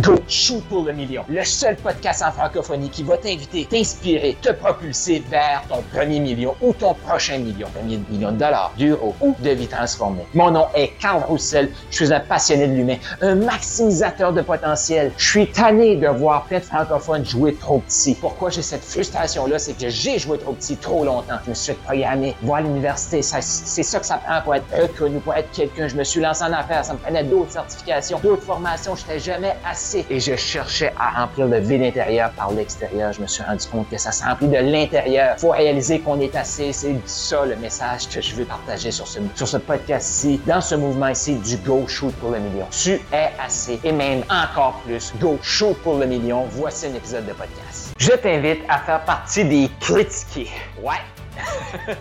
Go Shoot pour le million, le seul podcast en francophonie qui va t'inviter, t'inspirer, te propulser vers ton premier million ou ton prochain million, premier million de dollars, d'euros ou de vie transformée. Mon nom est Carl Roussel, je suis un passionné de l'humain, un maximisateur de potentiel. Je suis tanné de voir plein de francophones jouer trop petit. Pourquoi j'ai cette frustration-là, c'est que j'ai joué trop petit trop longtemps. Je me suis programmé, voir l'université, c'est ça que ça prend pour être reconnu, pour être quelqu'un. Je me suis lancé en affaires, ça me prenait d'autres certifications, d'autres formations, j'étais jamais assez. Et je cherchais à remplir le vide intérieur par l'extérieur. Je me suis rendu compte que ça se remplit de l'intérieur. Faut réaliser qu'on est assez. C'est ça le message que je veux partager sur ce, sur ce podcast-ci, dans ce mouvement ici du Go Shoot pour le million. Tu es assez et même encore plus. Go Shoot pour le million. Voici un épisode de podcast. Je t'invite à faire partie des critiqués. Ouais.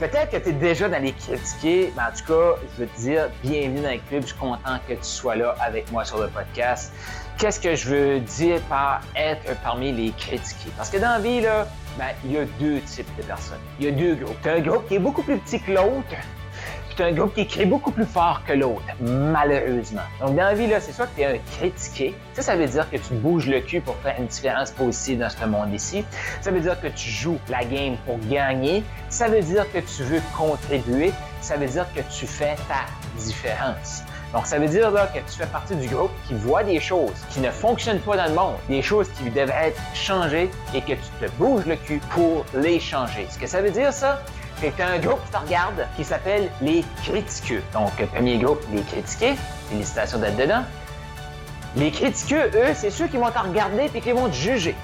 Peut-être que tu es déjà dans les critiqués, mais en tout cas, je veux te dire bienvenue dans le club. Je suis content que tu sois là avec moi sur le podcast. Qu'est-ce que je veux dire par être parmi les critiqués? Parce que dans la vie, là, ben, il y a deux types de personnes. Il y a deux groupes. Tu as un groupe qui est beaucoup plus petit que l'autre, c'est un groupe qui crie beaucoup plus fort que l'autre, malheureusement. Donc, dans la vie, là, c'est soit que tu es un critiqué. Ça, ça veut dire que tu bouges le cul pour faire une différence positive dans ce monde ici. Ça veut dire que tu joues la game pour gagner. Ça veut dire que tu veux contribuer. Ça veut dire que tu fais ta différence. Donc, ça veut dire là, que tu fais partie du groupe qui voit des choses qui ne fonctionnent pas dans le monde, des choses qui devraient être changées et que tu te bouges le cul pour les changer. Ce que ça veut dire, ça, c'est un groupe qui te regarde qui s'appelle les critiqueux. Donc, premier groupe, les critiqués. Félicitations d'être dedans. Les critiqueux, eux, c'est ceux qui vont te regarder et qui vont te juger,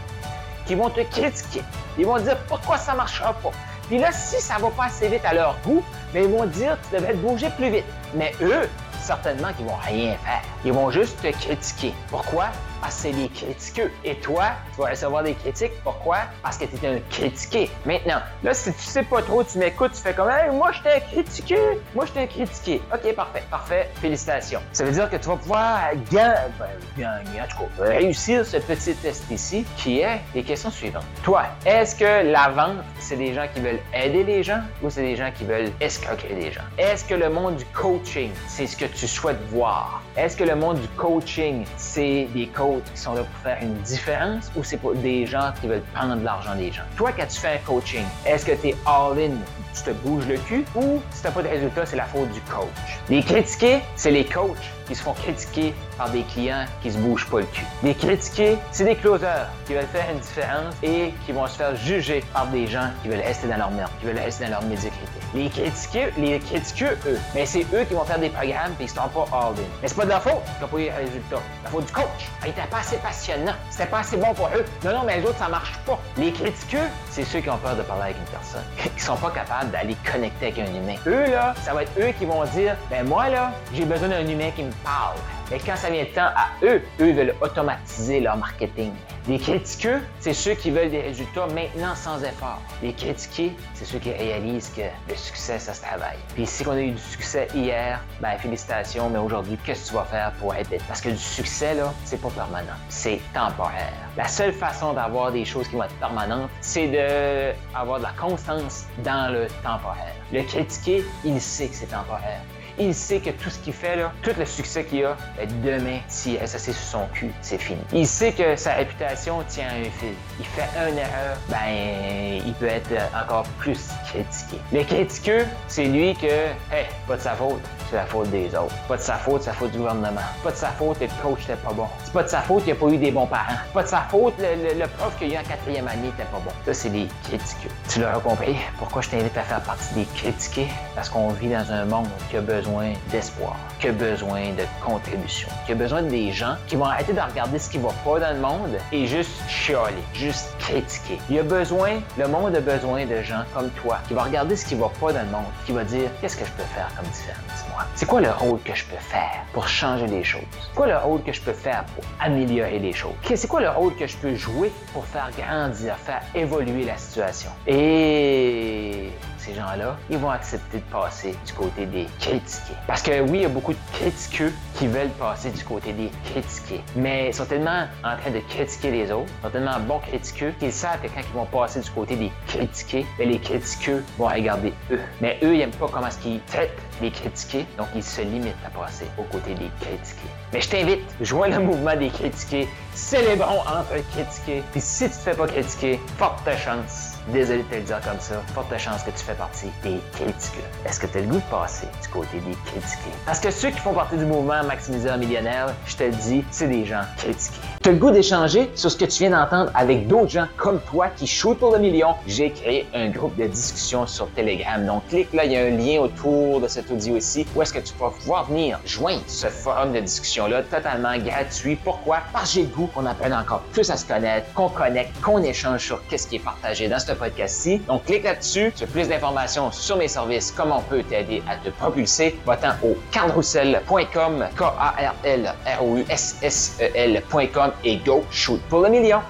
qui vont te critiquer. Ils vont te dire pourquoi ça marchera pas. Puis là, si ça va pas assez vite à leur goût, mais ils vont dire que tu devrais te bouger plus vite. Mais eux, certainement qu'ils vont rien faire. Ils vont juste te critiquer. Pourquoi? Parce que c'est les critiqueux. Et toi, tu vas recevoir des critiques. Pourquoi? Parce que tu es un critiqué. Maintenant, là, si tu sais pas trop, tu m'écoutes, tu fais comme hey, moi, je t'ai critiqué. Moi, je t'ai critiqué. OK, parfait, parfait. Félicitations. Ça veut dire que tu vas pouvoir gagner, ben, gagner, en tout cas, réussir ce petit test ici qui est les questions suivantes. Toi, est-ce que la vente, c'est des gens qui veulent aider les gens ou c'est des gens qui veulent escroquer les gens? Est-ce que le monde du coaching, c'est ce que tu souhaites voir? Est-ce que le monde du coaching, c'est des coachs qui sont là pour faire une différence ou c'est pour des gens qui veulent prendre l'argent des gens? Toi, quand tu fais un coaching, est-ce que tu es all-in, tu te bouges le cul ou si tu n'as pas de résultat, c'est la faute du coach? Les critiqués, c'est les coachs qui se font critiquer par des clients qui se bougent pas le cul. Les critiqués, c'est des closers qui veulent faire une différence et qui vont se faire juger par des gens qui veulent rester dans leur merde, qui veulent rester dans leur médiocrité. Les critiqués, les critiqueux, eux, mais c'est eux qui vont faire des programmes et ils sont pas all-in. Mais c'est pas de leur faute qu'ils n'ont pas eu les résultats. La faute du coach. Il était pas assez passionnant. C'était pas assez bon pour eux. Non, non, mais les autres, ça marche pas. Les critiqueux, c'est ceux qui ont peur de parler avec une personne. Qui sont pas capables d'aller connecter avec un humain. Eux, là, ça va être eux qui vont dire, ben moi, là, j'ai besoin d'un humain qui me parle. Mais quand ça vient le temps à eux, eux veulent automatiser leur marketing. Les critiqueux, c'est ceux qui veulent des résultats maintenant sans effort. Les critiqués, c'est ceux qui réalisent que le succès, ça se travaille. Puis si on a eu du succès hier, ben félicitations, mais aujourd'hui, qu'est-ce que tu vas faire pour aider? Parce que du succès, là, c'est pas permanent. C'est temporaire. La seule façon d'avoir des choses qui vont être permanentes, c'est d'avoir de la constance dans le temporaire. Le critiqué, il sait que c'est temporaire il sait que tout ce qu'il fait, là, tout le succès qu'il a, ben, demain, s'il reste assis sur son cul, c'est fini. Il sait que sa réputation tient à un fil. Il fait une erreur, ben, il peut être encore plus critiqué. Le critiqueux, c'est lui que, hey, pas de sa faute, c'est la faute des autres. Pas de sa faute, c'est la faute du gouvernement. Pas de sa faute, le coach n'était pas bon. C'est pas de sa faute, il n'a pas eu des bons parents. Pas de sa faute, le, prof qu'il a eu en quatrième année n'était pas bon. Ça, c'est les critiqueux. Tu l'auras compris, pourquoi je t'invite à faire partie des critiqués? Parce qu'on vit dans un monde qui a besoin d'espoir, qui a besoin de contribution, qui a besoin des gens qui vont arrêter de regarder ce qui va pas dans le monde et juste chialer, juste critiquer. Il y a besoin, le monde a besoin de gens comme toi qui vont regarder ce qui va pas dans le monde, qui va dire qu'est-ce que je peux faire comme différence. C'est quoi le rôle que je peux faire pour changer les choses? C'est quoi le rôle que je peux faire pour améliorer les choses? C'est quoi le rôle que je peux jouer pour faire grandir, faire évoluer la situation? Et ces gens-là, ils vont accepter de passer du côté des critiqués. Parce que oui, il y a beaucoup de critiqueux qui veulent passer du côté des critiqués. Mais ils sont tellement en train de critiquer les autres, ils sont tellement bons critiqueux qu'ils savent que quand ils vont passer du côté des critiqués, ben, les critiqueux vont regarder eux. Mais eux, ils n'aiment pas comment est-ce qu'ils traitent les critiqués, donc ils se limitent à passer au côté des critiqués. Mais je t'invite, joins le mouvement des critiqués, célébrons entre critiqués. Puis si tu te fais pas critiquer, forte chance Désolé de te le dire comme ça. Forte chance que tu fais partie des critiqueux. Est-ce que tu as le goût de passer du côté des critiqués? Parce que ceux qui font partie du mouvement Maximiseur Millionnaire, je te dis, c'est des gens critiqués. Tu as le goût d'échanger sur ce que tu viens d'entendre avec d'autres gens comme toi qui shootent pour le million? J'ai créé un groupe de discussion sur Telegram. Donc, clique là, il y a un lien autour de cet audio ici où est-ce que tu vas pouvoir venir joindre ce forum de discussion-là totalement gratuit. Pourquoi? Parce que j'ai le goût qu'on apprenne encore plus à se connaître, qu'on connecte, qu'on échange sur qu'est-ce qui est partagé dans ce podcast-ci. Donc, clique là-dessus. Tu as plus d'informations sur mes services, comment on peut t'aider à te propulser. Va-t'en au carlroussel.com, K-A-R-L-R-O-U-S-S-E-L.com et go shoot pour le million.